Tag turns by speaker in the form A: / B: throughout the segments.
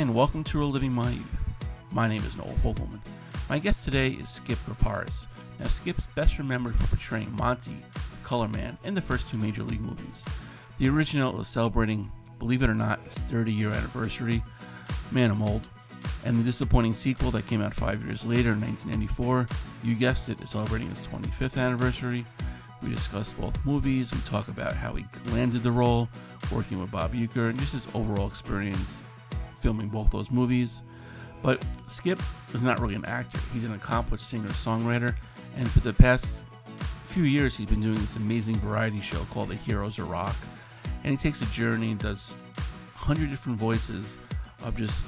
A: and welcome to Reliving My Youth. My name is Noel Fogelman. My guest today is Skip Griparis. Now, Skip's best remembered for portraying Monte, the Color Man, in the first two Major League movies. The original is celebrating, believe it or not, its 30 year anniversary. Man, I'm old. And the disappointing sequel that came out five years later in 1994, you guessed it, is celebrating its 25th anniversary. We discuss both movies, we talk about how he landed the role, working with Bob Uecker, and just his overall experience filming both those movies. But Skip is not really an actor. He's an accomplished singer-songwriter, and for the past few years, he's been doing this amazing variety show called The Heroes of Rock. And he takes a journey and does 100 different voices of just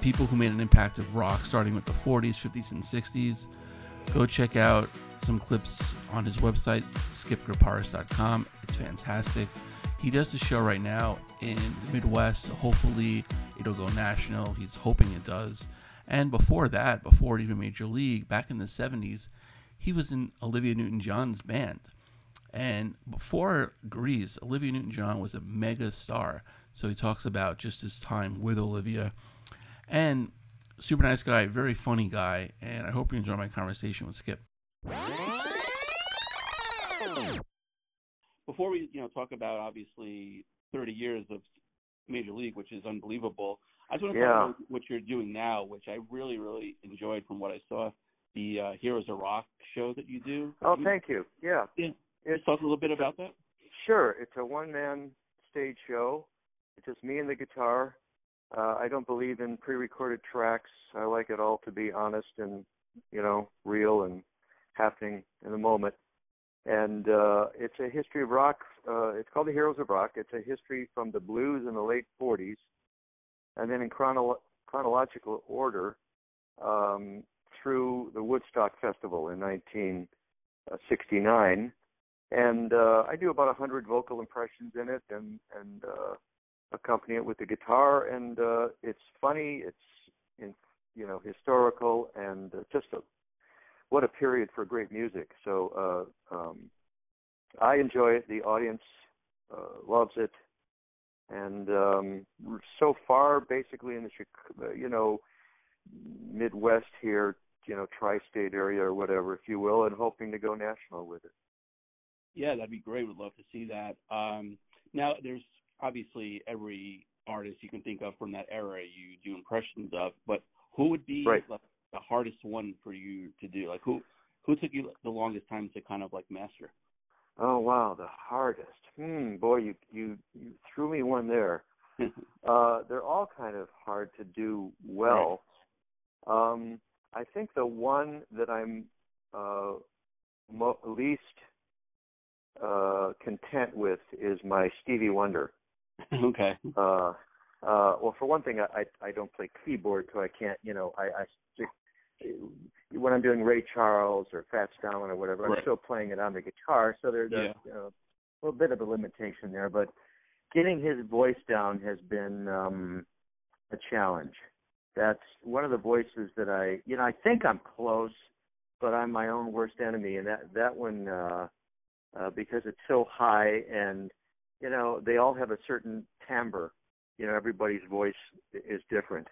A: people who made an impact of rock, starting with the 40s, 50s, and 60s. Go check out some clips on his website, skipgriparis.com. It's fantastic. He does the show right now in the Midwest. Hopefully, it'll go national. He's hoping it does. And before that, before even Major League, back in the 70s, he was in Olivia Newton John's band. And before Grease, Olivia Newton John was a mega star. So he talks about just his time with Olivia. And super nice guy, very funny guy. And I hope you enjoy my conversation with Skip. Before we, you know, talk about obviously 30 years of Major League, which is unbelievable. I just want to
B: Yeah.
A: talk about what you're doing now, which I really, really enjoyed from what I saw. The uh, Heroes of Rock show that you do.
B: Oh,
A: you
B: thank you. Yeah.
A: Yeah.
B: It's
A: talk a little bit about that?
B: sure. It's a one-man stage show. It's just me and the guitar. Uh, I don't believe in pre-recorded tracks. I like it all to be honest and you know real and happening in the moment. And uh, it's a history of rock. Uh, it's called the Heroes of Rock. It's a history from the blues in the late 40s, and then in chronolo- chronological order um, through the Woodstock Festival in 1969 and uh, I do about a hundred vocal impressions in it, and and uh, accompany it with the guitar, and uh, it's funny, it's in, you know historical, and uh, just a what a period for great music. So uh, um, I enjoy it. The audience uh, loves it, and um, so far, basically in the you know Midwest here, you know tri-state area or whatever, if you will, and hoping to go national with it.
A: Yeah, that'd be great. Would love to see that. Um, now, there's obviously every artist you can think of from that era you do impressions of, but who would be
B: Right.
A: like, the hardest one for you to do? Like, who who took you the longest time to kind of like master?
B: Oh wow, the hardest. Hmm, boy, you you you threw me one there. Uh, they're all kind of hard to do well. Um, I think the one that I'm uh, mo- least uh, content with is my Stevie Wonder.
A: okay.
B: Uh, uh, well, for one thing, I, I I don't play keyboard, so I can't. You know, I, I when I'm doing Ray Charles or Fats Domino or whatever.
A: Right.
B: I'm still playing it on the guitar, so there's
A: Yeah.
B: a, you know, a little bit of a limitation there. But getting his voice down has been um, a challenge. That's one of the voices that I, you know, I think I'm close, but I'm my own worst enemy, and that that one uh, uh, because it's so high and you know they all have a certain timbre you know everybody's voice is different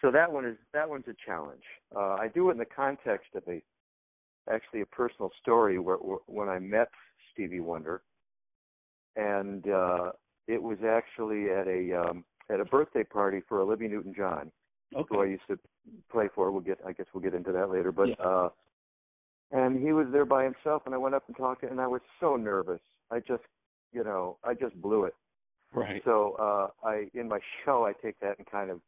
B: so that one is that one's a challenge uh i do it in the context of a actually a personal story where, where when i met stevie wonder and uh it was actually at a um at a birthday party for olivia newton john
A: Okay.
B: who i used to play for we'll get i guess we'll get into that later but
A: Yeah.
B: uh and he was there by himself and i went up and talked to him and i was so nervous i just you know i just blew it
A: Right.
B: so uh, I, in my show, I take that and kind of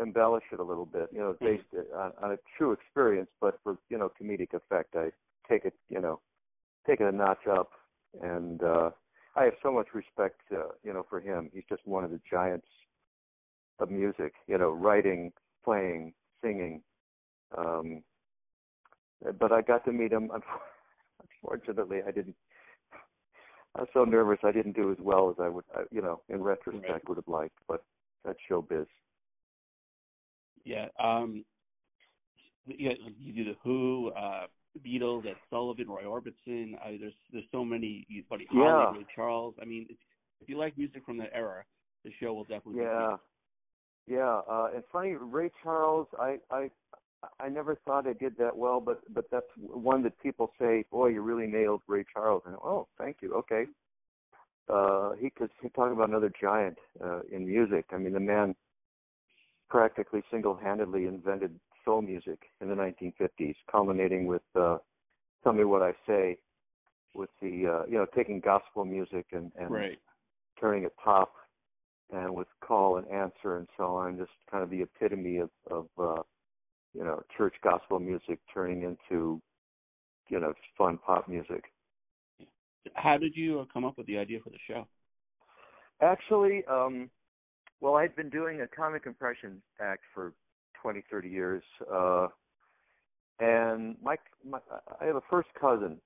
B: embellish it a little bit, you know, based on, on a true experience, but for you know comedic effect, I take it, you know, take it a notch up, and uh, I have so much respect, uh, you know, for him. He's just one of the giants of music, you know, writing, playing, singing. Um, but I got to meet him. Unfortunately, I didn't I was so nervous I didn't do as well as I would, uh, you know, in retrospect would have liked. But that's showbiz.
A: Yeah. Um. Yeah, you do the Who, uh, Beatles, Ed Sullivan, Roy Orbison. Uh, there's there's so many. Buddy Holly,
B: Yeah.
A: Ray Charles. I mean, if, if you like music from that era, the show will definitely. be
B: Yeah. Yeah, uh, and funny, Ray Charles. I I I never thought I did that well, but but that's one that people say, "Boy, you really nailed Ray Charles." And oh, thank you. Okay. Uh, he could he talk about another giant uh, in music. I mean, the man practically single-handedly invented soul music in the 1950s, culminating with uh, "Tell Me What I Say," with the uh, you know taking gospel music and and
A: right.
B: turning it pop, and with call and answer and so on. Just kind of the epitome of of uh, you know church gospel music turning into you know fun pop music.
A: How did you uh, come up with the idea for the show?
B: Actually, um, well, I'd been doing a comic impression act for 20, 30 years, uh, and my, my I have a first cousin,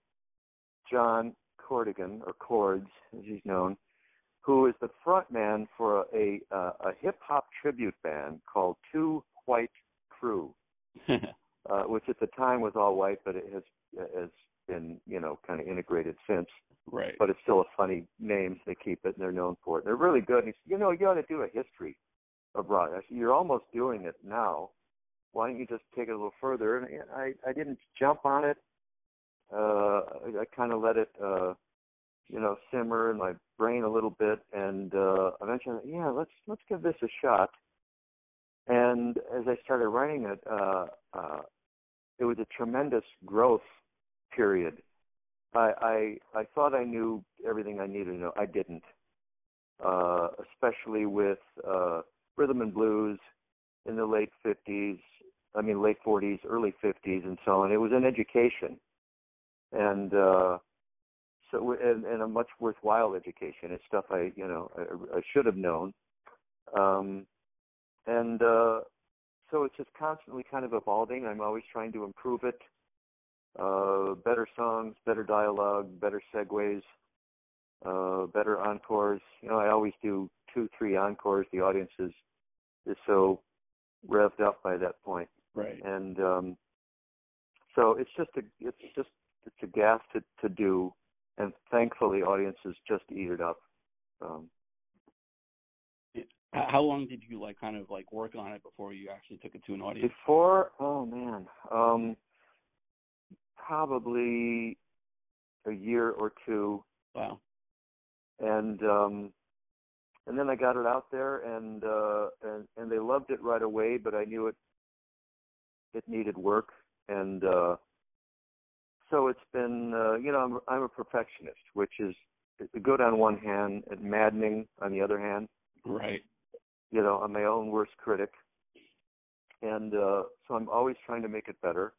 B: John Cordigan or Cords, as he's known, who is the front man for a a, a hip hop tribute band called Two White Crew, uh, which at the time was all white, but it has has been you know kind of integrated since.
A: Right.
B: But it's still a funny name. They keep it, and they're known for it. They're really good. And he said, you know, you ought to do a history of rock. I said, you're almost doing it now. Why don't you just take it a little further? And I I didn't jump on it. Uh, I, I kind of let it, uh, you know, simmer in my brain a little bit, and uh, eventually, yeah, let's let's give this a shot. And as I started writing it, uh, uh, it was a tremendous growth period. I, I I thought I knew everything I needed to know. I didn't, uh, especially with uh, rhythm and blues in the late '50s. I mean, late '40s, early '50s, and so on. It was an education, and uh, so and, and a much worthwhile education. It's stuff I you know I, I should have known, um, and uh, so it's just constantly kind of evolving. I'm always trying to improve it uh, better songs, better dialogue, better segues, uh, better encores. You know, I always do two, three encores. The audience is is so revved up by that point,
A: right?
B: And um, so it's just a it's just it's a gas to to do, and thankfully audiences just eat it up. Um,
A: how long did you like kind of like work on it before you actually took it to an audience?
B: Before, oh man, um, probably a year or two.
A: Wow.
B: And um and then I got it out there and uh and and they loved it right away, but I knew it it needed work and uh so it's been uh you know I'm I'm a perfectionist, which is good on one hand and maddening on the other hand.
A: Right.
B: You know, I'm my own worst critic. And uh so I'm always trying to make it better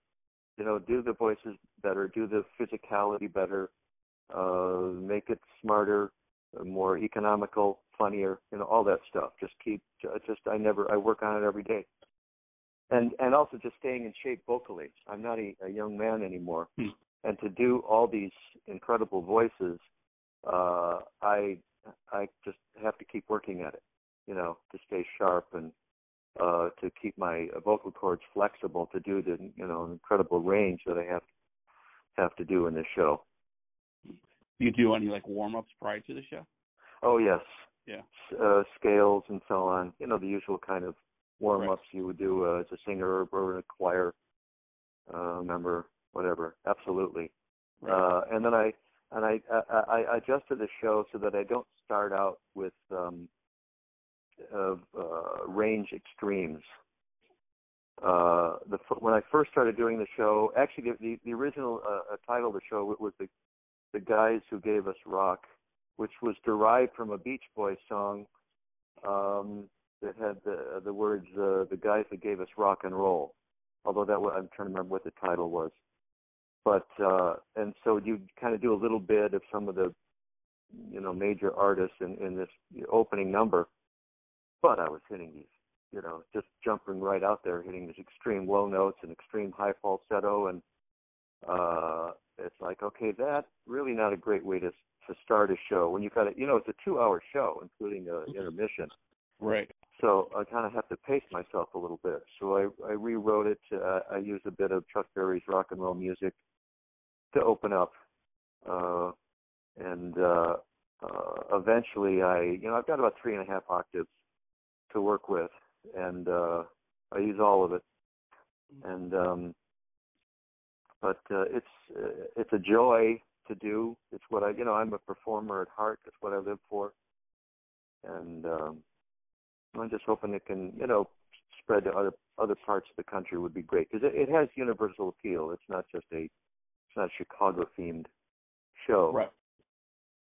B: you know, do the voices better, do the physicality better, uh, make it smarter, more economical, funnier, you know, all that stuff. Just keep, just I never, I work on it every day, and and also just staying in shape vocally. I'm not a, a young man anymore,
A: hmm.
B: and to do all these incredible voices, uh, I I just have to keep working at it, you know, to stay sharp and uh, to keep my vocal cords flexible to do the you know incredible range that I have have to do in this show.
A: You do any like warm ups prior to the show?
B: Oh yes.
A: Yeah.
B: Uh, scales and so on. You know the usual kind of warm ups right. you would do uh, as a singer or a choir uh, member, whatever. Absolutely.
A: Right.
B: Uh, and then I and I, I I adjusted the show so that I don't start out with um of uh, range extremes. Uh, the when I first started doing the show, actually the the, the original uh, uh, title of the show was the the guys who gave us rock, which was derived from a Beach Boys song um, that had the the words uh, the guys that gave us rock and roll. Although that was, I'm trying to remember what the title was, but uh, and so you kind of do a little bit of some of the you know major artists in in this opening number but I was hitting these, you know, just jumping right out there, hitting these extreme low notes and extreme high falsetto, and uh, it's like, okay, that's really not a great way to to start a show when you've got a, you know, it's a two-hour show, including a intermission.
A: Right.
B: So I kind of have to pace myself a little bit. So I, I rewrote it. Uh, I used a bit of Chuck Berry's rock and roll music to open up, uh, and uh, uh, eventually I, you know, I've got about three and a half octaves to work with, and uh, I use all of it. And um, but uh, it's uh, it's a joy to do. It's what I you know I'm a performer at heart. It's what I live for, and um, I'm just hoping it can you know spread to other other parts of the country would be great because it, it has universal appeal. It's not just a it's not Chicago themed show.
A: Right.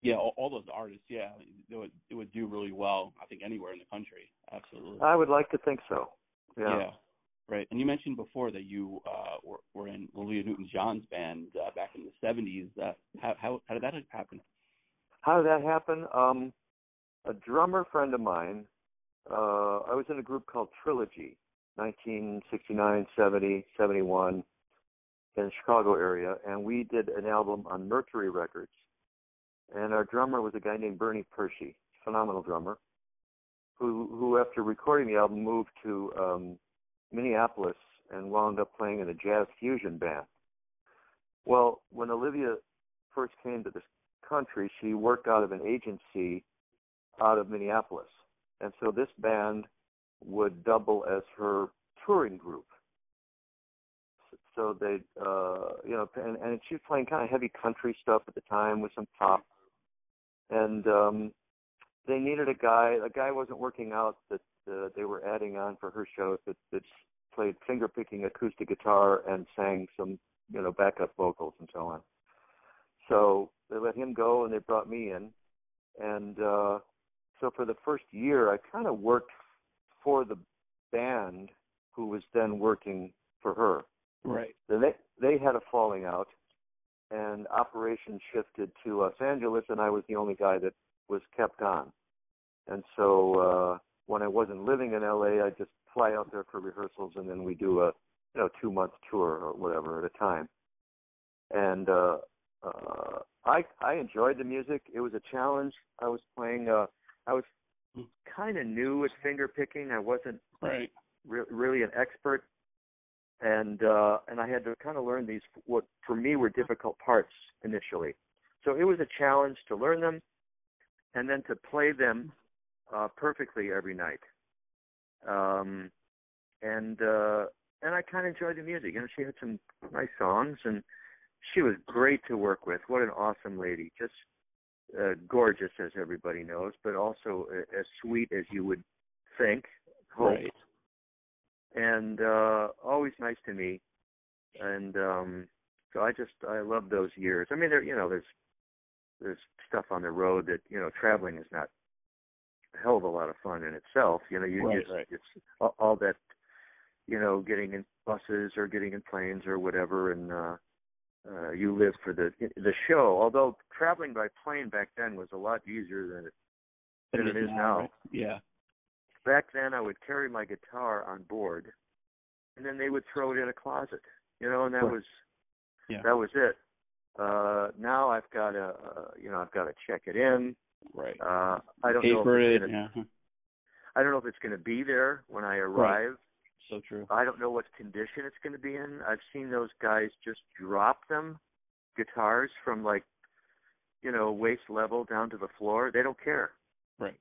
A: Yeah, all, all those artists, yeah, it would it would do really well. I think anywhere in the country, absolutely.
B: I would like to think so. Yeah.
A: yeah. Right. And you mentioned before that you uh, were, were in Olivia Newton-John's band uh, back in the '70s. Uh, how, how how did that happen?
B: How did that happen? Um, a drummer friend of mine. Uh, I was in a group called Trilogy, 1969, 70, 71, in the Chicago area, and we did an album on Mercury Records and our drummer was a guy named Bernie Percy, phenomenal drummer, who who after recording the album moved to um, Minneapolis and wound up playing in a jazz fusion band. Well, when Olivia first came to this country, she worked out of an agency out of Minneapolis, and so this band would double as her touring group. So they, uh, you know, and, and she was playing kind of heavy country stuff at the time with some pop and um, they needed a guy. A guy wasn't working out that uh, they were adding on for her show that that played finger picking acoustic guitar and sang some you know backup vocals and so on. So they let him go and they brought me in, and uh, so for the first year I kind of worked for the band who was then working for her.
A: Right.
B: Then they they had a falling out, and operations shifted to Los Angeles, and I was the only guy that was kept on. And so uh, when I wasn't living in LA, I just fly out there for rehearsals, and then we do a you know two month tour or whatever at a time. And uh, uh, I I enjoyed the music. It was a challenge. I was playing. Uh, I was kind of new at finger picking. I wasn't
A: right.
B: re- really an expert and uh, and I had to kind of learn these what for me were difficult parts initially. So it was a challenge to learn them, and then to play them uh, perfectly every night. Um, and uh, and I kind of enjoyed the music. You know, she had some nice songs, and she was great to work with. What an awesome lady! Just uh, gorgeous, as everybody knows, but also as sweet as you would think.
A: Hope. Right
B: and uh always nice to me and um so i just i love those years. I mean there you know there's there's stuff on the road that you know traveling is not a hell of a lot of fun in itself. You know you
A: right,
B: just
A: right.
B: it's all, all that you know getting in buses or getting in planes or whatever. And uh uh you live for the the show. Although traveling by plane back then was a lot easier than it than it is now.
A: right? yeah
B: back then I would carry my guitar on board, and then they would throw it in a closet, you know, and that was
A: yeah.
B: that was it. Uh, now I've got to, uh, you know, I've got to check it in.
A: Right.
B: Uh, I don't
A: Pay
B: know if
A: it.
B: it's gonna,
A: yeah.
B: I don't know if it's going to be there when I arrive.
A: Right. So true.
B: I don't know what condition it's going to be in. I've seen those guys just drop them guitars from like, you know, waist level down to the floor. They don't care.
A: Right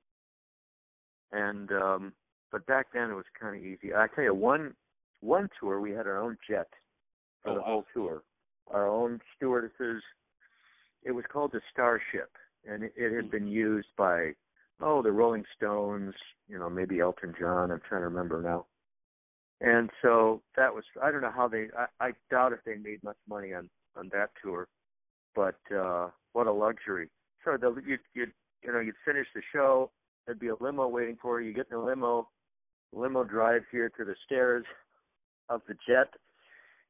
B: and um but back then it was kind of easy. I tell you, one one tour we had our own jet for
A: oh,
B: the whole tour, our own stewardesses. It was called the Starship, and it, it had been used by oh the Rolling Stones, you know maybe Elton John. I'm trying to remember now. And so that was I don't know how they I, I doubt if they made much money on on that tour, but uh what a luxury. So the you you you know you'd finish the show there'd be a limo waiting for you. You get in the limo, limo drives here to the stairs of the jet.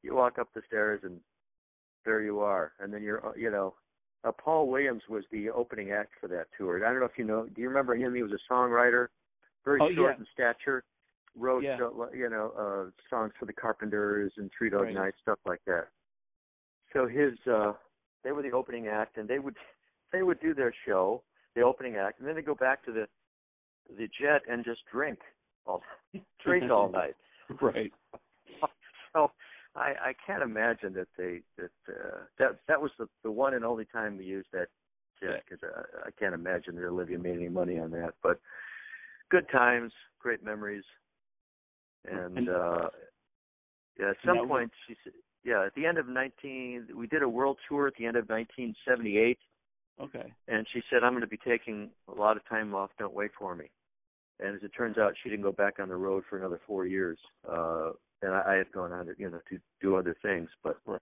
B: You walk up the stairs and there you are. And then you're, you know, uh, Paul Williams was the opening act for that tour. I don't know if you know. Do you remember him? He was a songwriter, very
A: oh,
B: short
A: yeah.
B: in stature. Wrote,
A: yeah.
B: uh, you know, uh, songs for the Carpenters and Three Dog
A: right.
B: Night, stuff like that. So his, uh, they were the opening act, and they would, they would do their show, the opening act, and then they go back to the the jet and just drink all drink all night.
A: Right.
B: So I I can't imagine that they that uh, that that was the the one and only time we used that jet because I, I can't imagine that Olivia made any money on that. But good times, great memories. and uh yeah, at some point she said yeah at the end of 19 we did a world tour at the end of 1978
A: okay
B: and she said i'm going to be taking a lot of time off don't wait for me and as it turns out she didn't go back on the road for another four years uh and i, I had gone on to you know to do other things but
A: right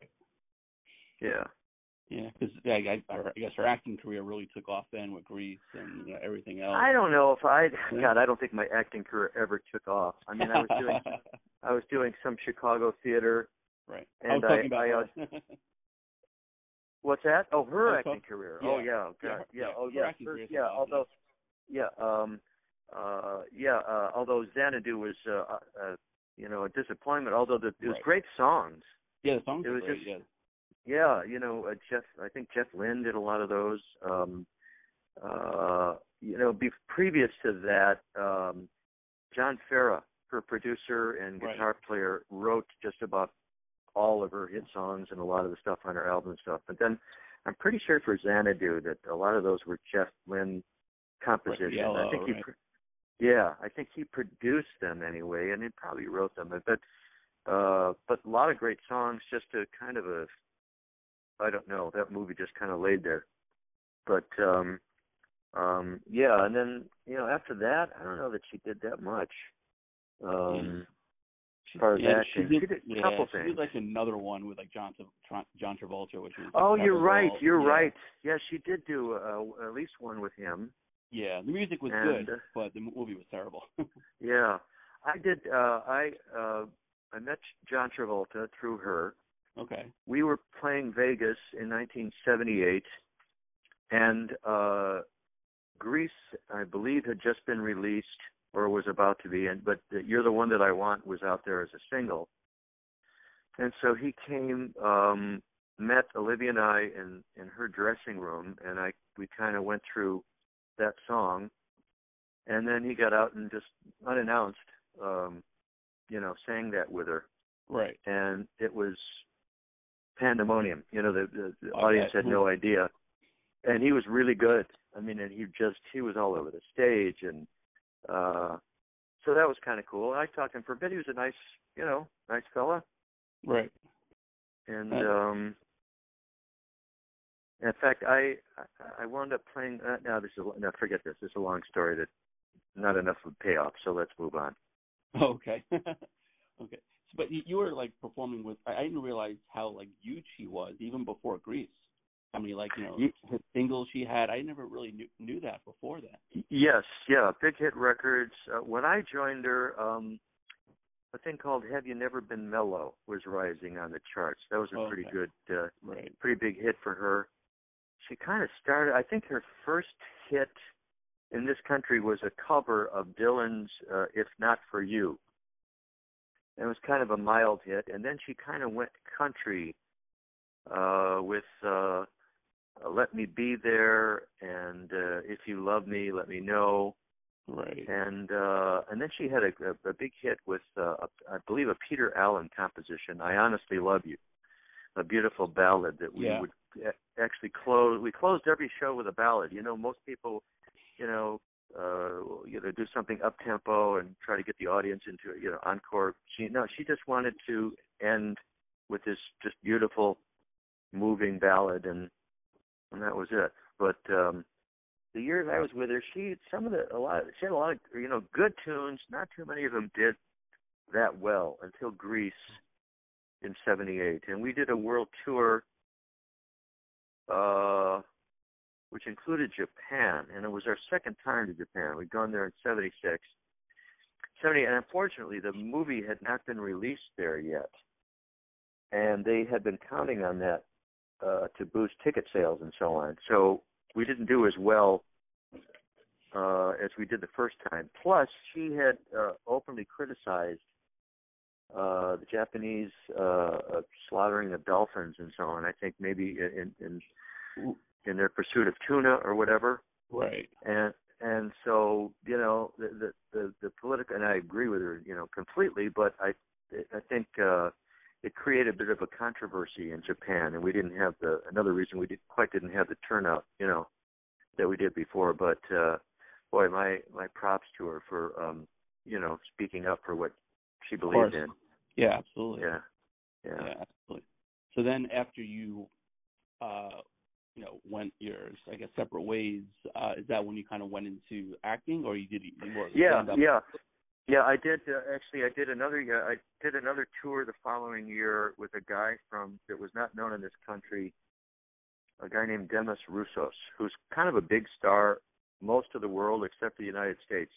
B: yeah
A: yeah, because yeah, I, I guess her acting career really took off then with Grease and you know, everything else.
B: I don't know if I, God, I don't think my acting career ever took off. I mean, I was doing, I was doing some Chicago theater.
A: Right.
B: And
A: I was talking
B: I,
A: about
B: I, What's that? Oh, her acting career.
A: Yeah.
B: Oh, yeah. God,
A: yeah,
B: yeah. Oh,
A: yeah.
B: yeah.
A: Her,
B: yeah. Although, yeah. Um. Uh. Yeah. Uh. Although Xanadu was, uh, uh, you know, a disappointment. Although the, it was
A: right.
B: great songs.
A: Yeah, the songs
B: it
A: were
B: was
A: great.
B: just,
A: yeah.
B: Yeah, you know, uh, Jeff. I think Jeff Lynne did a lot of those. Um, uh, you know, be, previous to that, um, John Farrar, her producer and guitar
A: right.
B: player, wrote just about all of her hit songs and a lot of the stuff on her album and stuff. But then, I'm pretty sure for Xanadu that a lot of those were Jeff Lynne compositions.
A: Yellow,
B: I think he,
A: right.
B: yeah, I think he produced them anyway, and he probably wrote them. But, uh, but a lot of great songs, just a kind of a I don't know. That movie just kind of laid there. But um um yeah, and then you know after that, I don't know that she did that much. Um
A: She,
B: as far as
A: yeah, she did,
B: she did a
A: yeah,
B: couple
A: she did like another one with like John John Travolta, which was.
B: Oh, you're right. You're
A: yeah.
B: right. Yeah, she did do uh, at least one with him.
A: Yeah, the music was
B: And,
A: good,
B: uh,
A: but the movie was terrible.
B: Yeah, I did. uh I uh I met John Travolta through her.
A: okay.
B: we were playing Vegas in 1978, and uh, Grease, I believe, had just been released or was about to be, and but "You're the One That I Want" was out there as a single, and so he came, um, met Olivia and I in in her dressing room, and I we kind of went through that song, and then he got out and just unannounced, um, you know, sang that with her
A: Right.
B: and it was pandemonium. You know, the the, the audience had no idea, and he was really good. I mean, and he just he was all over the stage, and uh so that was kind of cool. I talked to him for a bit. He was a nice, you know, nice fella,
A: Right.
B: and um in fact, I I wound up playing. Uh, now this is a- no, forget this. This is a long story that not enough would pay off. So let's move on.
A: Okay. okay. So, but you, you were like performing with. I, I didn't realize how like huge he was even before Grease. I mean, like you know, the singles she had. I never really knew, knew that before that.
B: Yes, yeah, Big Hit Records. Uh, when I joined her, um a thing called "Have You Never Been Mellow" was rising on the charts. That was a
A: Oh,
B: pretty good, uh,
A: Right.
B: pretty big hit for her. She kind of started. I think her first hit in this country was a cover of Dylan's uh, "If Not for You." It was kind of a mild hit, and then she kind of went country uh, with uh, uh, "Let Me Be There" and uh, "If You Love Me, Let Me Know."
A: Right.
B: and uh and then she had a, a, a big hit with uh, a, I believe a Peter Allen composition, "I Honestly Love You," a beautiful ballad that we
A: Yeah.
B: would actually close. We closed every show with a ballad. You know, most people, you know, uh you know do something up tempo and try to get the audience into you know encore. She no, she just wanted to end with this just beautiful, moving ballad, and and that was it. But um the years I was with her, she some of the a lot she had a lot of you know good tunes. Not too many of them did that well until Grease in '78, and we did a world tour, uh, which included Japan, and it was our second time to Japan. We'd gone there in '76, '70, and unfortunately the movie had not been released there yet, and they had been counting on that uh, to boost ticket sales and so on. So we didn't do as well uh, as we did the first time. Plus, she had uh, openly criticized uh, the Japanese uh, uh, slaughtering of dolphins and so on. I think maybe in in in their pursuit of tuna or whatever.
A: Right.
B: And and so you know the the the, the political and I agree with her you know completely, but I I think. uh it created a bit of a controversy in Japan, and we didn't have the another reason we did, quite didn't have the turnout, you know, that we did before. But uh, boy, my my props to her for um, you know speaking up for what she believed in.
C: Yeah, absolutely.
B: Yeah. Yeah.
C: yeah, absolutely. So then after you uh you know went your I guess separate ways, uh is that when you kind of went into acting or you did more
B: Yeah, yeah. Yeah, I did uh, actually I did another uh, I did another tour the following year with a guy from that was not known in this country a guy named Demis Roussos, who's kind of a big star most of the world except the United States.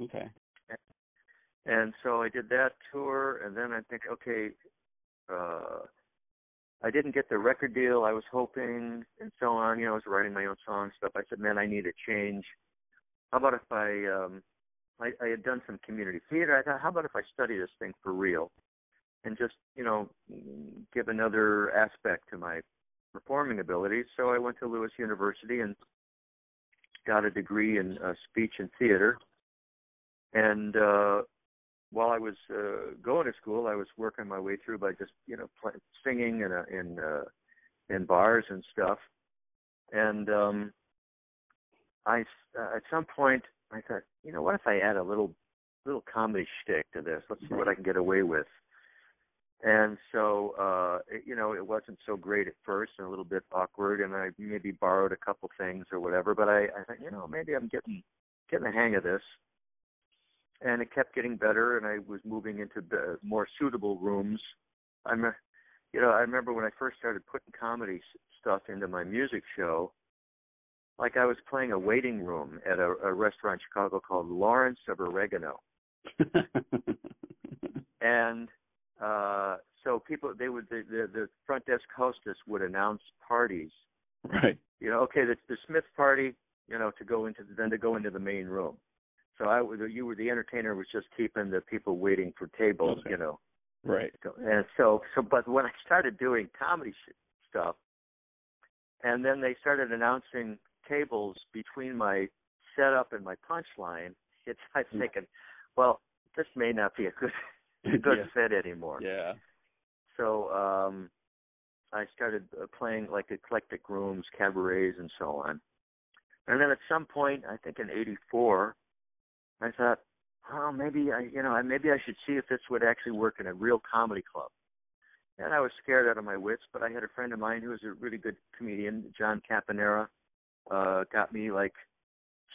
C: Okay.
B: And so I did that tour and then I think okay uh I didn't get the record deal I was hoping and so on. You know, I was writing my own songs stuff. I said, Man, I need a change. How about if I um I, I had done some community theater. I thought, how about if I study this thing for real and just, you know, give another aspect to my performing abilities. So I went to Lewis University and got a degree in uh, speech and theater. And uh while I was uh, going to school, I was working my way through by just you know play, singing in a, in uh, in bars and stuff. And um, I uh, at some point I thought, you know, what if I add a little little comedy shtick to this? Let's see what I can get away with. And so, uh, it, you know, it wasn't so great at first and a little bit awkward, and I maybe borrowed a couple things or whatever. But I, I thought, you know, maybe I'm getting getting the hang of this and it kept getting better and I was moving into the more suitable rooms. I'm you know, I remember when I first started putting comedy stuff into my music show, like I was playing a waiting room at a, a restaurant in Chicago called Lawrence of Oregano. and uh so people they would the, the the front desk hostess would announce parties.
C: Right.
B: You know, okay, the the Smith party, you know, to go into then to go into the main room. So I you were the entertainer was just keeping the people waiting for tables,
C: Okay.
B: you know.
C: Right.
B: And so so but when I started doing comedy sh- stuff, and then they started announcing tables between my setup and my punchline, it's I'm
C: Hmm.
B: thinking, well, this may not be a good good
C: Yeah.
B: fit anymore.
C: Yeah.
B: So um I started uh, playing like eclectic rooms, cabarets, and so on. And then at some point, I think in '84, I thought, oh, maybe I, you know, maybe I should see if this would actually work in a real comedy club. And I was scared out of my wits, but I had a friend of mine who was a really good comedian, John Caponera, uh, got me like,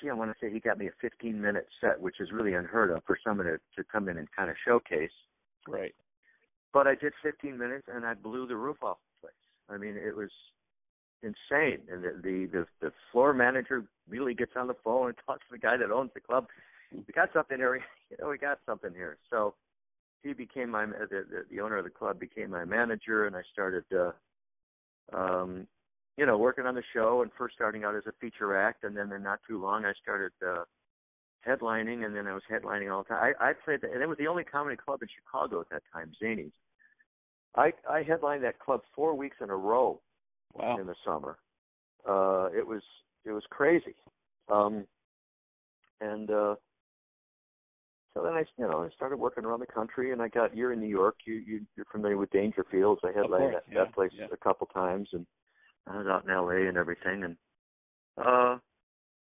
B: gee, I want to say he got me a 15 minute set, which is really unheard of for someone to, to come in and kind of showcase.
C: Right.
B: But I did 15 minutes and I blew the roof off the place. I mean, it was insane. And the the the, the floor manager really gets on the phone and talks to the guy that owns the club. We got something here. You know, we got something here. So he became my the the, the owner of the club became my manager, and I started. uh um you know, working on the show and first starting out as a feature act, and then in not too long I started uh headlining, and then I was headlining all the time. I, I played, the, and it was the only comedy club in Chicago at that time, Zanies. I I headlined that club four weeks in a row
C: Wow.
B: in the summer. Uh, it was it was crazy, um, and uh, so then I you know I started working around the country, and I got you're in New York. You, you you're familiar with Dangerfields. I headlined
C: course,
B: that,
C: yeah,
B: that place
C: yeah.
B: a couple times, and I was out in L.A. and everything, and uh,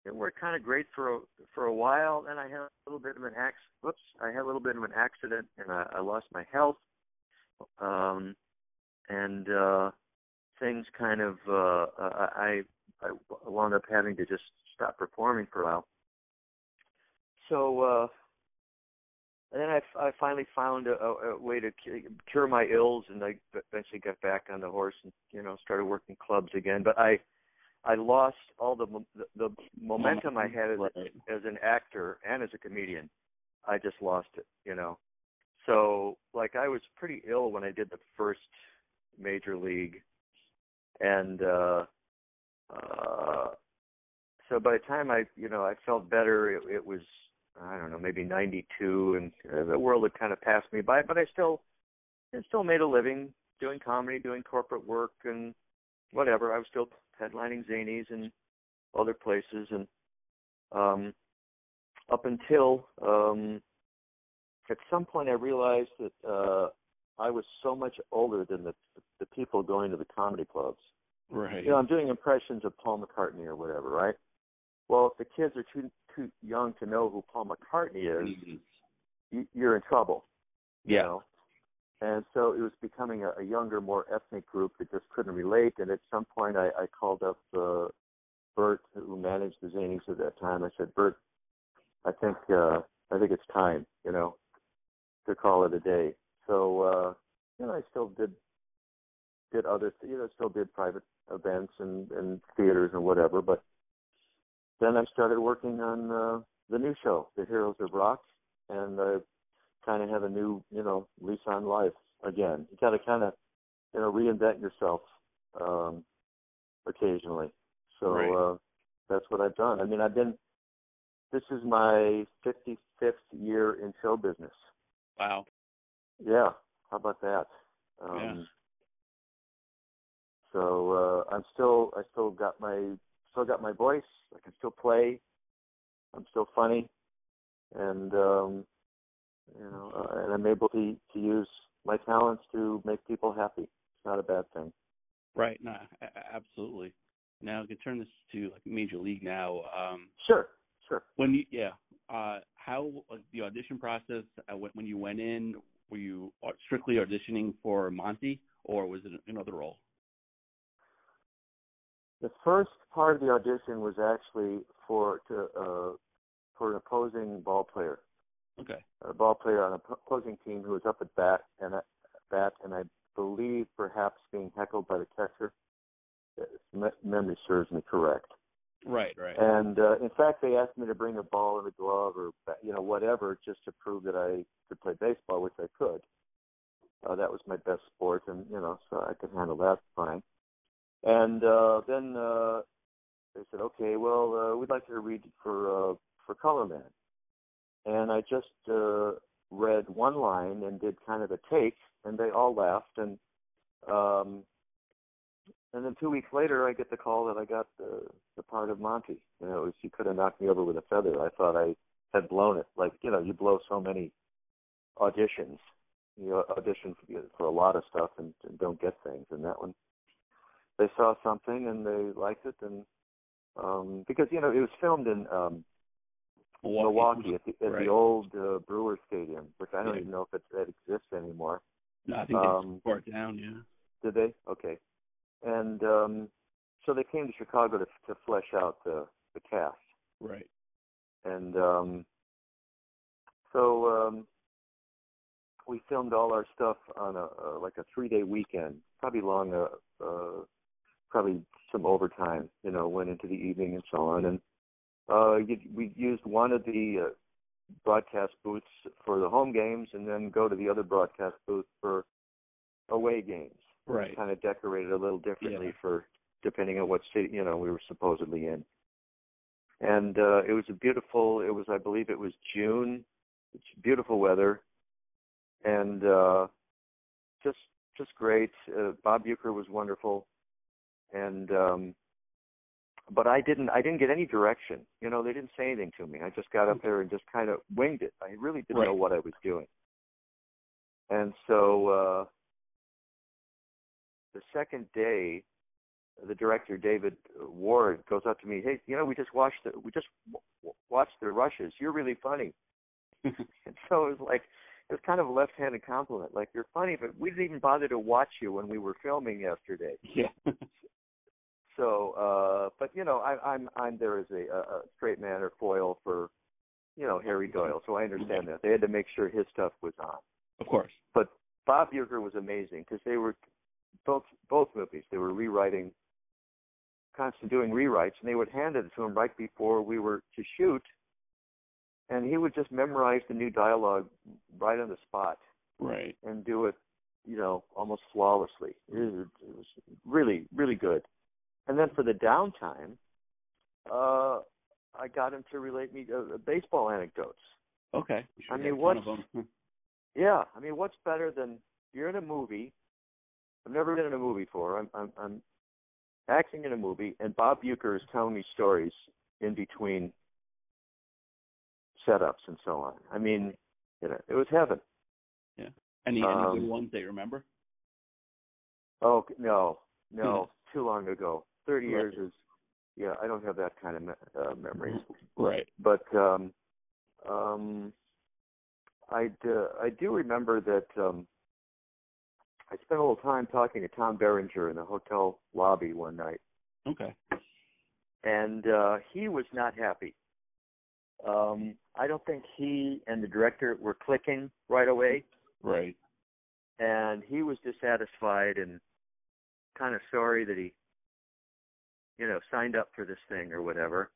B: it worked kind of great for a, for a while. Then I had a little bit of an acc. Whoops, I had a little bit of an accident, and I, I lost my health. Um, and uh, things kind of uh, I, I wound up having to just stop performing for a while. So uh, and then I, I finally found a, a, way to cure my ills, and I eventually got back on the horse and you know started working clubs again. But I I lost all the the, the momentum I had as, as an actor and as a comedian. I just lost it, you know. So like I was pretty ill when I did the first major league and uh uh so by the time I you know I felt better it, it was I don't know maybe 92 and uh, the world had kind of passed me by but I still I still made a living doing comedy doing corporate work and whatever I was still headlining Zanies and other places and um up until um at some point I realized that uh I was so much older than the the people going to the comedy clubs.
C: Right.
B: You know, I'm doing impressions of Paul McCartney or whatever, right? Well, if the kids are too too young to know who Paul McCartney is,
C: Mhm.
B: you, you're in trouble. You
C: Yeah.
B: know? And so it was becoming a, a younger, more ethnic group that just couldn't relate. And at some point, I, I called up uh, Bert, who managed the Zanies at that time. I said, Bert, I think uh, I think it's time, you know, to call it a day. So uh, you know, I still did did other, you know, still did private events and and theaters and whatever. But then I started working on uh, the new show, The Heroes of Rock, and I kind of have a new, you know, lease on life again. You got to kind of, you know, reinvent yourself um, occasionally. So
C: Right.
B: uh, that's what I've done. I mean, I've been. This is my 55th year in show business.
C: Wow.
B: Yeah, how about that? Um,
C: Yeah.
B: So uh, I'm still, I still got my, still got my voice. I can still play. I'm still funny, and um, you know, uh, and I'm able to to use my talents to make people happy. It's not a bad thing.
C: Right. No, absolutely. Now, I can turn this to like Major League now. Um,
B: Sure, sure.
C: when you, yeah, uh, how the audition process uh, when, when you went in, were you au- strictly auditioning for Monte, or was it another role?
B: The first part of the audition was actually for to uh, for an opposing ball player.
C: Okay.
B: a ball player on an opposing team who was up at bat and at bat, and I believe perhaps being heckled by the catcher. If memory serves me correct.
C: Right. Right.
B: And uh, in fact, they asked me to bring a ball and a glove or you know whatever just to prove that I could play baseball, which I could. Uh, that was my best sport, and you know, so I could handle that fine. And uh, then uh, they said, okay, well, uh, we'd like you to read for uh, for Color Man and I just uh, read one line and did kind of a take, and they all laughed, and um, and then two weeks later, I get the call that I got the the part of Monte. You know, it was, you could have knocked me over with a feather. I thought I had blown it. Like you know, you blow so many auditions. You audition for, for a lot of stuff and, and don't get things, and that one they saw something and they liked it, and um, because you know it was filmed in um, Milwaukee at the at
C: Right.
B: the old uh, Brewer Stadium, which I don't
C: Yeah.
B: even know if it that exists anymore.
C: No, I think they
B: um,
C: tore it down. Yeah.
B: Did they? Okay. And um so they came to Chicago to to flesh out the the cast.
C: Right.
B: And um so um we filmed all our stuff on a, a like a 3-day weekend, probably long uh, uh probably some overtime, you know, went into the evening and so on and uh we used one of the uh, broadcast booths for the home games and then go to the other broadcast booth for away games.
C: Right.
B: Kind of decorated a little differently
C: Yeah.
B: for depending on what city you know we were supposedly in. And uh it was a beautiful it was I believe it was June. It's beautiful weather and uh just just great. Uh, Bob Uecker was wonderful. And um but I didn't I didn't get any direction. You know, they didn't say anything to me. I just got up there and just kind of winged it. I really didn't know what I was doing. And so uh the second day the director David Ward goes up to me, "Hey, you know, we just watched the we just w- w- watched the rushes. You're really funny." and so it was like it was kind of a left-handed compliment. Like you're funny, but we didn't even bother to watch you when we were filming yesterday.
C: yeah.
B: So, uh, but you know, I, I'm I'm there as a, a a straight man or foil for, you know, Harry Doyle. So I understand that they had to make sure his stuff was on.
C: of course.
B: But Bob Uecker was amazing because they were both both movies. They were rewriting, constantly doing rewrites, and they would hand it to him right before we were to shoot, and he would just memorize the new dialogue right on the spot
C: Right.
B: and do it, you know, almost flawlessly. It was, it was really, really good. And then for the downtime, uh, I got him to relate me uh, baseball anecdotes.
C: Okay. You
B: I mean,
C: get a ton of
B: what's- Yeah, I mean, what's better than you're in a movie? I've never been in a movie before. I'm I'm, I'm acting in a movie, and Bob Uecker is telling me stories in between setups and so on. I mean, you know, it was heaven. Yeah.
C: Any any
B: Um,
C: good ones that you remember?
B: Oh no, no, too long ago. Thirty
C: Right.
B: years is, yeah, I don't have that kind of me- uh, memory.
C: Right.
B: But um, um, I uh, I do remember that um I spent a little time talking to Tom Berenger in the hotel lobby one night,
C: Okay.
B: and uh he was not happy. Um I don't think he and the director were clicking right away,
C: Right.
B: and he was dissatisfied and kind of sorry that he you know signed up for this thing or whatever.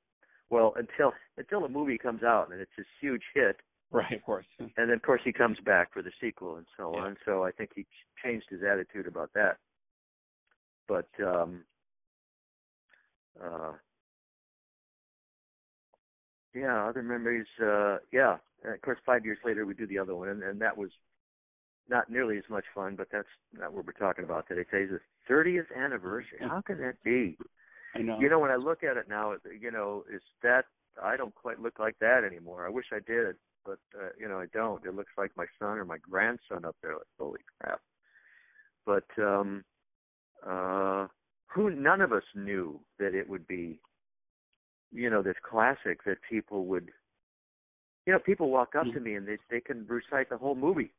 B: Well, until until a movie comes out and it's this huge hit,
C: Right. Of course.
B: and then of course he comes back for the sequel and so
C: Yeah.
B: on. So I think he changed his attitude about that. But um uh yeah, other memories uh yeah. And of course five years later we do the other one and, and that was not nearly as much fun, but that's not what we're talking about today. Today's the thirtieth anniversary. How can that be?
C: I know.
B: You know, when I look at it now, it- you know, is that I don't quite look like that anymore. I wish I did, but uh, you know, I don't. It looks like my son or my grandson up there. Like, holy crap! But um, uh, who? None of us knew that it would be, you know, this classic that people would. You know, people walk up to me and they they can recite the whole movie.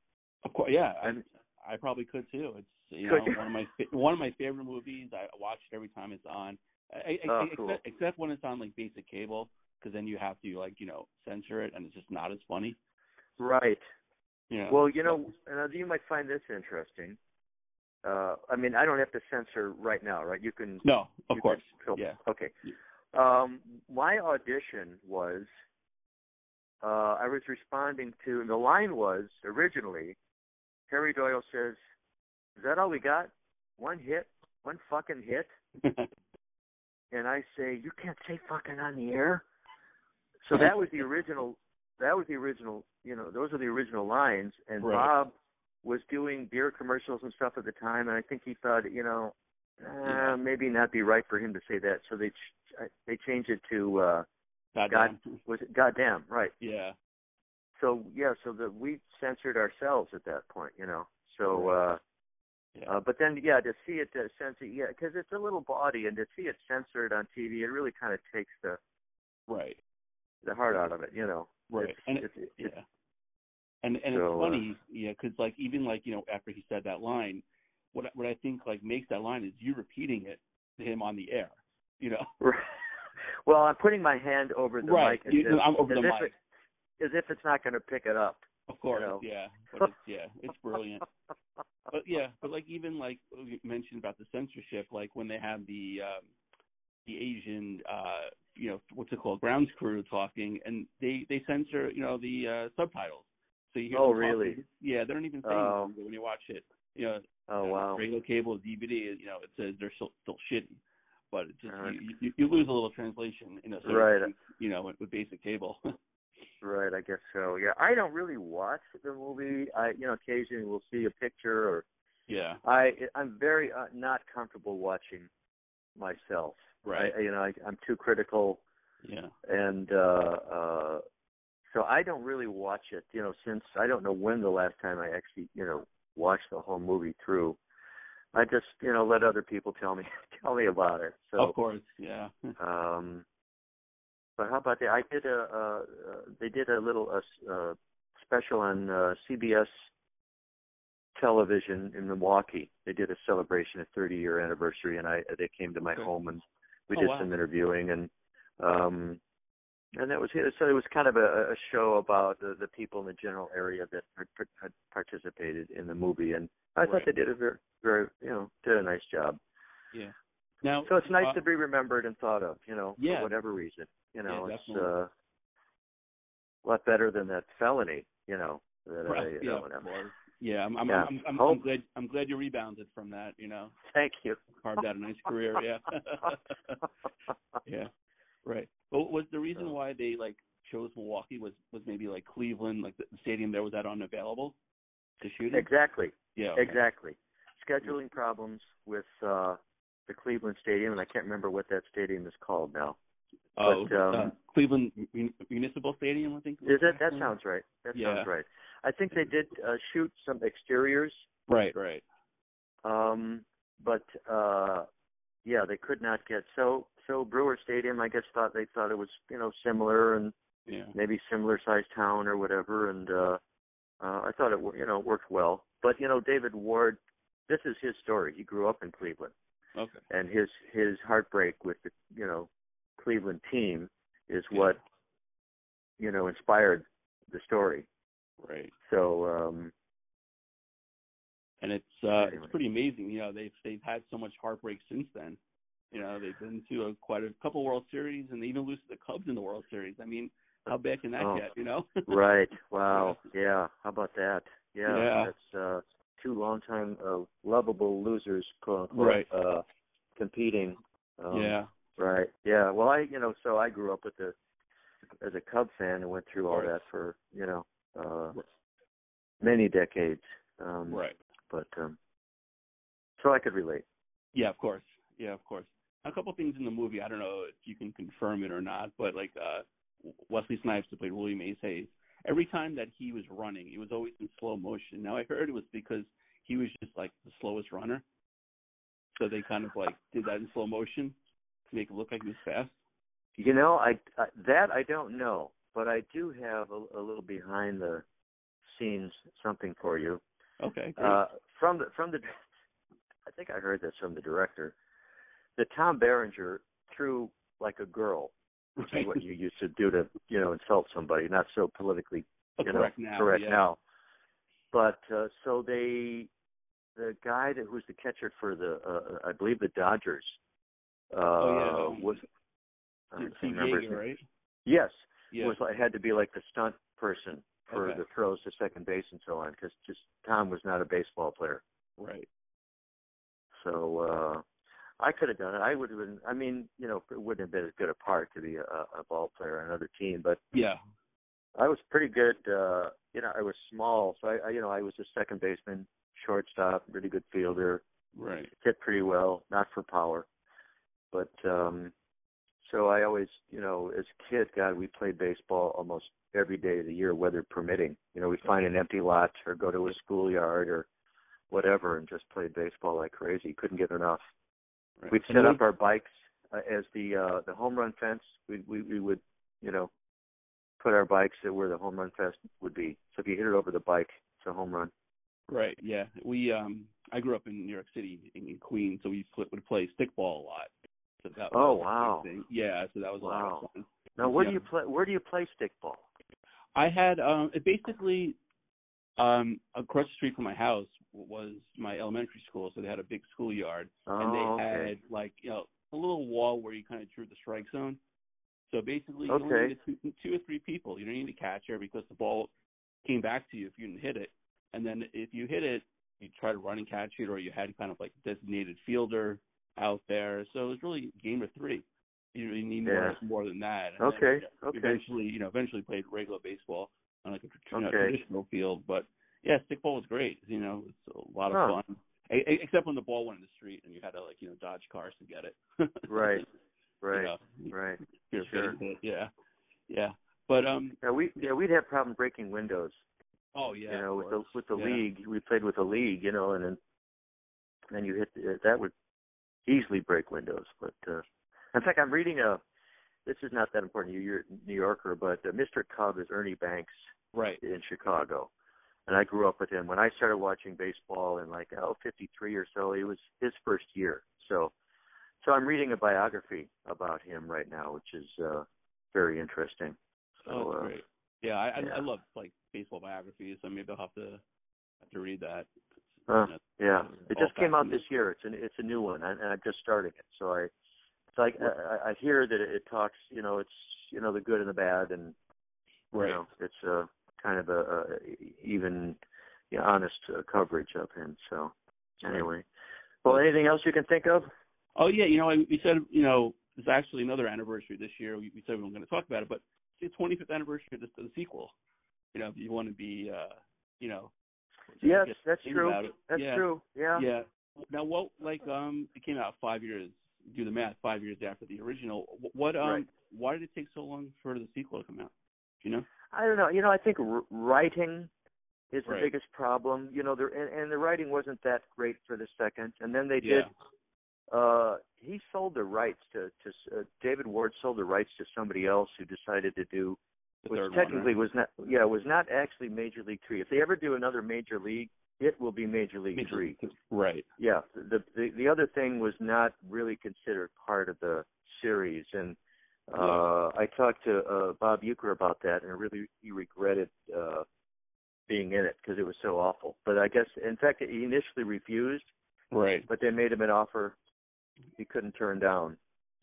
C: Of course. Yeah. I,
B: And
C: I probably could too. It's you know one of my one of my favorite movies. I watch it every time it's on. I, I,
B: Oh,
C: except,
B: cool.
C: except when it's on like basic cable, because then you have to like you know censor it, and it's just not as funny.
B: right.
C: Know.
B: Well, you know, and you might find this interesting. Uh, I mean, I don't have to censor right now, right? You can.
C: no, of course. Yeah.
B: Okay. Um, my audition was. Uh, I was responding to, and the line was originally, Harry Doyle says, "Is that all we got? One hit, one fucking hit." and I say, "You can't say fucking on the air." So that was the original. That was the original. You know, those are the original lines. And
C: Right.
B: Bob was doing beer commercials and stuff at the time, and I think he thought, you know, uh, maybe not be right for him to say that. So they ch- uh, they changed it to uh
C: Goddamn.
B: was it goddamn right.
C: Yeah.
B: So yeah, so that we censored ourselves at that point, you know. So. uh
C: Yeah.
B: uh, but then, yeah, to see it uh, censored, yeah, because it's a little body, and to see it censored on TV, it really kind of takes the
C: right.
B: the heart out of it, you know.
C: Right.
B: It's,
C: and it,
B: it's, it's,
C: yeah. And and
B: So,
C: it's
B: uh,
C: funny, yeah, because like even like you know after he said that line, what what I think like makes that line is you repeating it to him on the air. You know. Right.
B: well, I'm putting my hand over the
C: right.
B: mic as,
C: You-
B: if,
C: I'm over
B: as,
C: the
B: if
C: mic.
B: it, as if it's not going to pick it up.
C: Of course.
B: know.
C: Yeah. But it's, yeah, it's brilliant. but yeah, but like even like you mentioned about the censorship, like when they have the um the Asian uh you know, what's it called, grounds crew talking and they they censor, you know, the uh subtitles. So you hear
B: Oh, really?
C: talking. Yeah, they don't even say
B: Oh.
C: anything when you watch it. You know,
B: Oh wow.
C: regular cable DVD, you know, it says they're still still shitty. But it just
B: Uh,
C: you, you, you lose a little translation in a certain,
B: Right.
C: you know, with, with basic cable.
B: Right, I guess so. Yeah, I don't really watch the movie. I, you know, occasionally we'll see a picture, or
C: yeah.
B: I, I'm very uh, not comfortable watching myself.
C: Right.
B: I, you know, I, I'm too critical,
C: Yeah.
B: and uh uh so I don't really watch it. You know, since I don't know when the last time I actually, you know, watched the whole movie through. I just, you know, let other people tell me tell me about it. So
C: of course. Yeah.
B: um, but how about that? I did a, uh, they did a little uh, uh, special on uh, CBS television in Milwaukee. They did a celebration, a 30 year anniversary, and I they came to my
C: Okay.
B: home and we
C: Oh,
B: did
C: wow.
B: some interviewing and um and that was it. So it was kind of a, a show about the, the people in the general area that had, had participated in the movie, and I thought they did a very, very, you know, did a nice job.
C: Yeah. Now,
B: So it's nice
C: uh,
B: to be remembered and thought of, you know,
C: Yeah.
B: for whatever reason. You know,
C: Yeah,
B: it's
C: definitely.
B: uh, a lot better than that felony, you know. That
C: right,
B: I,
C: yeah,
B: uh,
C: of course. yeah, I'm, I'm,
B: Yeah.
C: I'm, I'm, I'm glad, I'm glad you rebounded from that. You know,
B: Thank you.
C: carved out a nice career. Yeah, yeah, right. Well, was the reason why they like chose Milwaukee was was maybe like Cleveland, like the, stadium there was that unavailable to shoot it?
B: exactly.
C: Yeah, okay.
B: Exactly. Scheduling problems with uh the Cleveland Stadium, and I can't remember what that stadium is called now.
C: Oh,
B: but, um,
C: uh, Cleveland Mun- Municipal Stadium, I think.
B: Is that that sounds right? That
C: Yeah.
B: sounds right. I think they did uh, shoot some exteriors,
C: right, right.
B: um, but uh yeah, they could not get so so Brewer Stadium. I guess thought they thought it was you know similar and
C: Yeah,
B: maybe similar sized town or whatever, and uh Uh, I thought it you know worked well, but you know David Ward, this is his story. He grew up in Cleveland,
C: Okay.
B: and his his heartbreak with the you know Cleveland team is what you know inspired the story.
C: Right.
B: So um
C: And it's uh
B: Anyway.
C: it's pretty amazing. You know, they've they've had so much heartbreak since then. You know, they've been to a, quite a couple World Series and they even lose to the Cubs in the World Series. I mean, how bad can that
B: Oh.
C: get, you know?
B: right. Wow. Yeah. How about that? Yeah.
C: Yeah.
B: That's uh two longtime uh, lovable losers quote unquote
C: Right.
B: uh competing. Um,
C: yeah.
B: Right. Yeah. Well, I you know so I grew up with the as a Cub fan and went through all
C: Right.
B: that for you know uh
C: Right.
B: many decades. Um,
C: Right.
B: But um so I could relate.
C: Yeah, of course. Yeah, of course. A couple things in the movie. I don't know if you can confirm it or not, but like uh Wesley Snipes, who played William Mays Hayes, every time that he was running, it was always in slow motion. Now I heard it was because he was just like the slowest runner, so they kind of like did that in slow motion to make it look like he was fast.
B: You know, I, I that I don't know, but I do have a, a little behind the scenes something for you.
C: Okay. Great.
B: Uh, from the from the, I think I heard this from the director. that Tom Berenger threw like a girl, which
C: Right.
B: is what you used to do to you know insult somebody. Not so politically
C: Oh,
B: you
C: correct
B: know
C: now.
B: correct
C: yeah.
B: now. But uh, so they, the guy that who's the catcher for the, uh, I believe the Dodgers, uh,
C: Oh, yeah,
B: was. I
C: Steve
B: can't remember
C: Yeager, right?
B: Yes,
C: Yeah.
B: was like had to be like the stunt person for
C: Okay.
B: the throws to second base and so on because just Tom was not a baseball player.
C: right.
B: So uh I could have done it. I would have been. I mean, you know, it wouldn't have been as good a part to be a, a ball player on another team, but
C: Yeah.
B: I was pretty good. uh You know, I was small, so I, I you know, I was a second baseman, shortstop, really good fielder,
C: Right.
B: hit pretty well, not for power, but um so I always, you know, as a kid, God, we played baseball almost every day of the year, weather permitting. You know, we'd find an empty lot or go to a schoolyard or whatever and just played baseball like crazy. Couldn't get enough.
C: Right.
B: We'd set
C: what-
B: up our bikes uh, as the uh the home run fence. We we we would, you know, put our bikes at where the home run fence would be. So if you hit it over the bike, it's a home run.
C: Right. Yeah. We um I grew up in New York City in, in Queens, so we pl- would play stickball a lot. So that,
B: Oh,
C: was big
B: wow.
C: thing. Yeah. So that was a lot
B: Wow.
C: of fun.
B: Now, where
C: Yeah.
B: do you play? Where do you play stickball?
C: I had um it basically um across the street from my house was my elementary school, so they had a big schoolyard
B: Oh,
C: and they
B: okay.
C: had like you know a little wall where you kind of drew the strike zone. So basically, you
B: Okay.
C: only needed two, two or three people. You don't need a catcher because the ball came back to you if you didn't hit it. And then if you hit it, you try to run and catch it, or you had kind of like designated fielder out there. So it was really game of three. You really need more
B: Yeah.
C: more than that. And
B: Okay,
C: then,
B: okay.
C: Eventually, you know, eventually played regular baseball on like a you know, traditional field. But yeah, stickball was great. You know, it's a lot of
B: Huh.
C: fun. A- except when the ball went in the street and you had to like you know dodge cars to get it.
B: Right.
C: You
B: Right.
C: know,
B: Right. Sure.
C: Yeah. Yeah. But um.
B: Yeah, we yeah we'd have problem breaking windows.
C: Oh yeah.
B: you know, with the with the
C: Yeah.
B: league, we played with the league, you know, and then then you hit the, that would easily break windows. But uh in fact, I'm reading a. This is not that important. You're a New Yorker, but uh, Mr. Cub is Ernie Banks
C: Right.
B: in Chicago, and I grew up with him. When I started watching baseball in like oh 53 or so, it was his first year. So, so I'm reading a biography about him right now, which is uh very interesting. So,
C: Oh,
B: uh,
C: great. Yeah, I,
B: yeah.
C: I I love like baseball biographies, so maybe I'll have to have to read that.
B: Uh, Yeah, it just came out this year. It's an it's a new one, and, and I'm just starting it. So I, it's like I, I hear that it, talks, you know, it's you know the good and the bad, and
C: Right.
B: you know it's a kind of a, a even, you know, honest uh, coverage of him. So anyway, well, anything else you can think of?
C: Oh yeah, you know, I, we said you know there's actually another anniversary this year. We, we said we weren't going to talk about it, but it's the 25th anniversary of the, the sequel. You know, if you want to be, uh, you know,
B: Yes, that's true. That's
C: yeah.
B: true. Yeah.
C: Yeah. Now, what like um it came out five years. Do the math. Five years after the original. What um
B: Right.
C: why did it take so long for the sequel to come out? Do you know?
B: I don't know. You know, I think r- writing is the
C: Right.
B: biggest problem. You know, there and, and the writing wasn't that great for the second, and then they did uh he sold the rights to to uh, David Ward sold the rights to somebody else who decided to do
C: The
B: which technically
C: one,
B: was not yeah was not actually Major League Three. If they ever do another Major League, it will be Major League? Three.
C: Right.
B: Yeah, the, the the other thing was not really considered part of the series, and uh I talked to uh Bob Uecker about that, and he really he regretted uh being in it because it was so awful. But I guess in fact he initially refused,
C: Right.
B: but they made him an offer he couldn't turn down.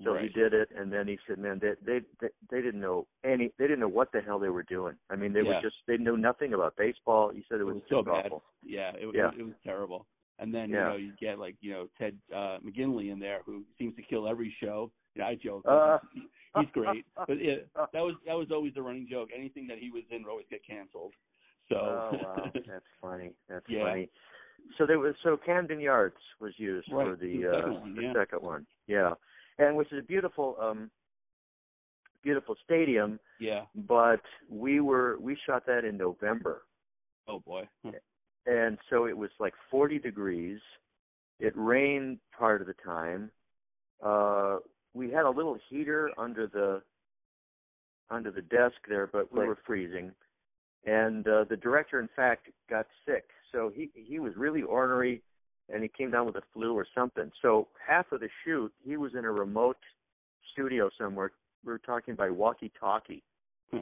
B: So
C: right.
B: he did it, and then he said, "Man, they they they, they didn't know any. They didn't know what the hell they were doing. I mean, they
C: Yeah.
B: were just they knew nothing about baseball." He said it
C: It
B: was,
C: was so bad.
B: awful.
C: Yeah, it,
B: Yeah.
C: It, it was terrible. And then
B: Yeah.
C: you know you get like you know Ted uh McGinley in there who seems to kill every show. You know, I joke.
B: Uh,
C: he's great, but yeah, that was that was always the running joke. Anything that he was in would always get canceled. So
B: oh wow, that's funny. That's
C: Yeah.
B: funny. So there was so Camden Yards was used for
C: Right,
B: the,
C: the
B: uh,
C: second one,
B: the
C: yeah.
B: second one. Yeah, and which is a beautiful, um, beautiful stadium.
C: yeah.
B: But we were we shot that in November,
C: Oh boy.
B: And so it was like 40 degrees. It rained part of the time. Uh, we had a little heater under the under the desk there, but we
C: Right.
B: were freezing. And uh, the director, in fact, got sick, so he he was really ornery, and he came down with a flu or something. So half of the shoot, he was in a remote studio somewhere. We were talking by walkie-talkie.
C: Hmm.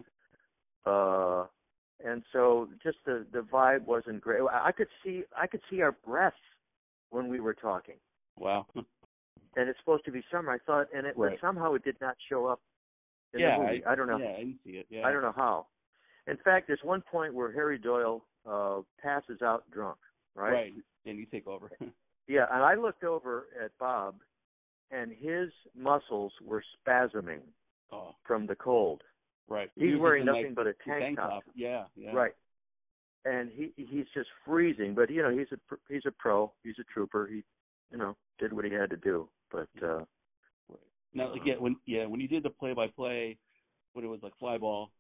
B: Uh, and so just the the vibe wasn't great. I I could see I could see our breath when we were talking,
C: Wow.
B: and it's supposed to be summer. I thought, and it but
C: Right.
B: somehow it did not show up. In
C: yeah.
B: the movie. I, don't know.
C: Yeah, I didn't see it. Yeah.
B: I don't know how. In fact, there's one point where Harry Doyle uh passes out drunk, right?
C: Right. And you take over.
B: Yeah, and I looked over at Bob, and his muscles were spasming
C: oh.
B: from the cold.
C: Right.
B: He's
C: was
B: wearing nothing
C: like,
B: but a
C: the
B: tank, top.
C: Yeah. Yeah.
B: Right. And he he's just freezing, but you know he's a he's a pro, he's a trooper. He you know did what he had to do, but uh
C: Now, like, yeah, when yeah, when you did the play-by-play, when it was like fly ball.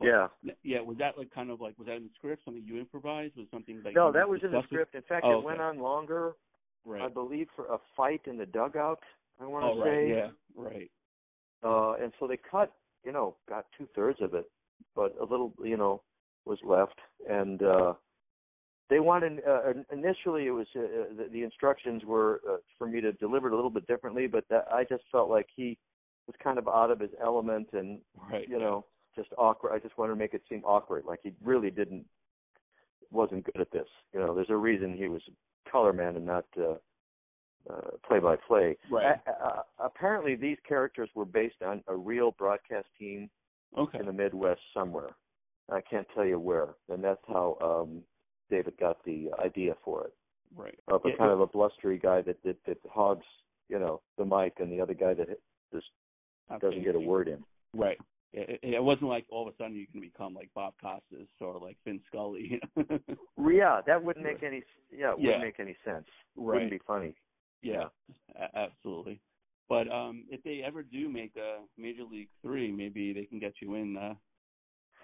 B: Yeah.
C: Yeah, was that like kind of like was that in the script? Something you improvised? Was something like
B: No, that was in the script. In fact,
C: Oh,
B: it went on longer, I believe, for a fight in the dugout. I want to
C: Oh,
B: say.
C: right. Yeah. Right.
B: Uh, and so they cut, you know, got two thirds of it, but a little, you know, was left. And uh, they wanted uh, initially it was uh, uh, the, the instructions were uh, for me to deliver it a little bit differently, but that, I just felt like he was kind of out of his element and
C: Right.
B: you know just awkward. I just wanted to make it seem awkward, like he really didn't wasn't good at this. You know, there's a reason he was color man and not uh, uh, play-by-play.
C: Right.
B: Uh, apparently, these characters were based on a real broadcast team
C: Okay.
B: in the Midwest somewhere. I can't tell you where, and that's how um, David got the idea for it.
C: Right.
B: Of a
C: Yeah,
B: kind of a blustery guy that, that that hogs, you know, the mic, and the other guy that just
C: okay.
B: doesn't get a word in.
C: Right. It, it, it wasn't like all of a sudden you can become like Bob Costas or like Vin Scully.
B: Yeah, that wouldn't make any. Yeah, it
C: Yeah.
B: wouldn't make any sense. Right. Wouldn't be funny.
C: yeah, a- absolutely. But um if they ever do make a Major League Three, maybe they can get you in uh,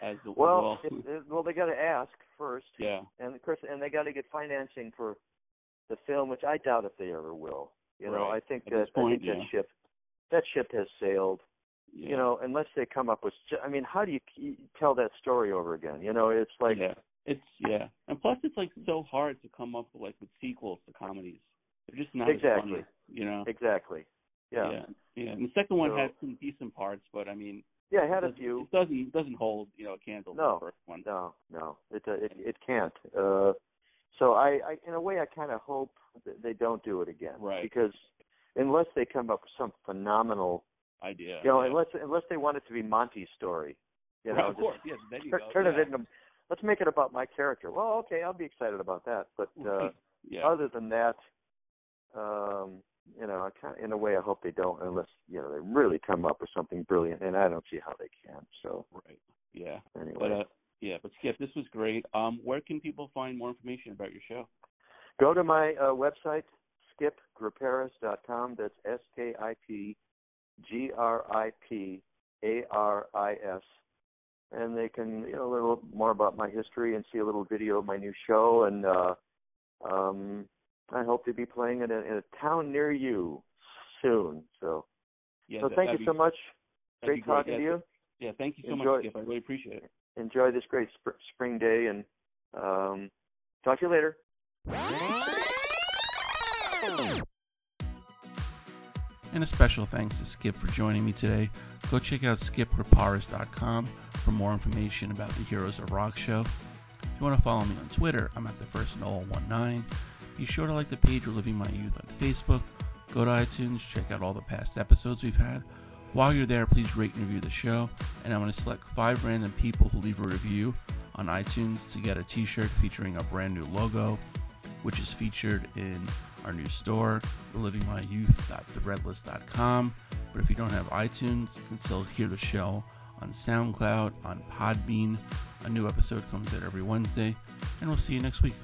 C: as the
B: Well,
C: well.
B: if, if, well, they got to ask first,
C: yeah.
B: and of course, and they got to get financing for the film, which I doubt if they ever will. You know, I think
C: At
B: that I think
C: yeah.
B: that ship that ship has sailed. You know, unless they come up with. I mean, how do you tell that story over again? You know, it's like
C: yeah. It's yeah, and plus it's like so hard to come up with like with sequels to comedies. They're just not
B: Exactly.
C: funny, you know.
B: exactly. Yeah,
C: yeah, yeah. And the second one
B: So-
C: had some decent parts, but I mean,
B: yeah. I had a few.
C: It doesn't it doesn't hold you know a candle
B: No.
C: to the first one.
B: No, no, it uh, it it can't. Uh, so I, I, in a way, I kind of hope that they don't do it again,
C: Right.
B: Because unless they come up with some phenomenal,
C: Idea.
B: you know,
C: yeah.
B: unless unless they want it to be Monte's story, you know,
C: of course, yes. Then you
B: turn,
C: go.
B: turn
C: yeah.
B: it into. Let's make it about my character. Well, okay, I'll be excited about that. But uh,
C: yeah.
B: other than that, um, you know, I kind of, in a way, I hope they don't, unless you know they really come up with something brilliant, and I don't see how they can. So
C: right. Yeah.
B: anyway.
C: But uh, yeah, but Skip, this was great. Um, where can people find more information about your show?
B: Go to my uh, website, skipgriparis.com. That's S K I P G R I P A R I S. And they can, you know, a little more about my history and see a little video of my new show. And uh, um, I hope to be playing in a, in a town near you soon. So,
C: Yeah.
B: so
C: that-
B: thank you
C: be-
B: so much. Great talking
C: Yeah,
B: to you.
C: Yeah, thank you so
B: Enjoy.
C: much, Skip. I really appreciate it.
B: Enjoy this great sp- spring day, and um, talk to you later.
A: And a special thanks to Skip for joining me today. Go check out skipgriparis.com for more information about the Heroes of Rock show. If you want to follow me on Twitter, I'm at the first Noel19. Be sure to like the page Reliving My Youth on Facebook. Go to iTunes, check out all the past episodes we've had. While you're there, please rate and review the show. And I'm going to select five random people who leave a review on iTunes to get a t shirt featuring a brand new logo, which is featured in our new store, relivingmyyouth.threadless.com. But if you don't have iTunes, you can still hear the show on SoundCloud, on Podbean. A new episode comes out every Wednesday, and we'll see you next week.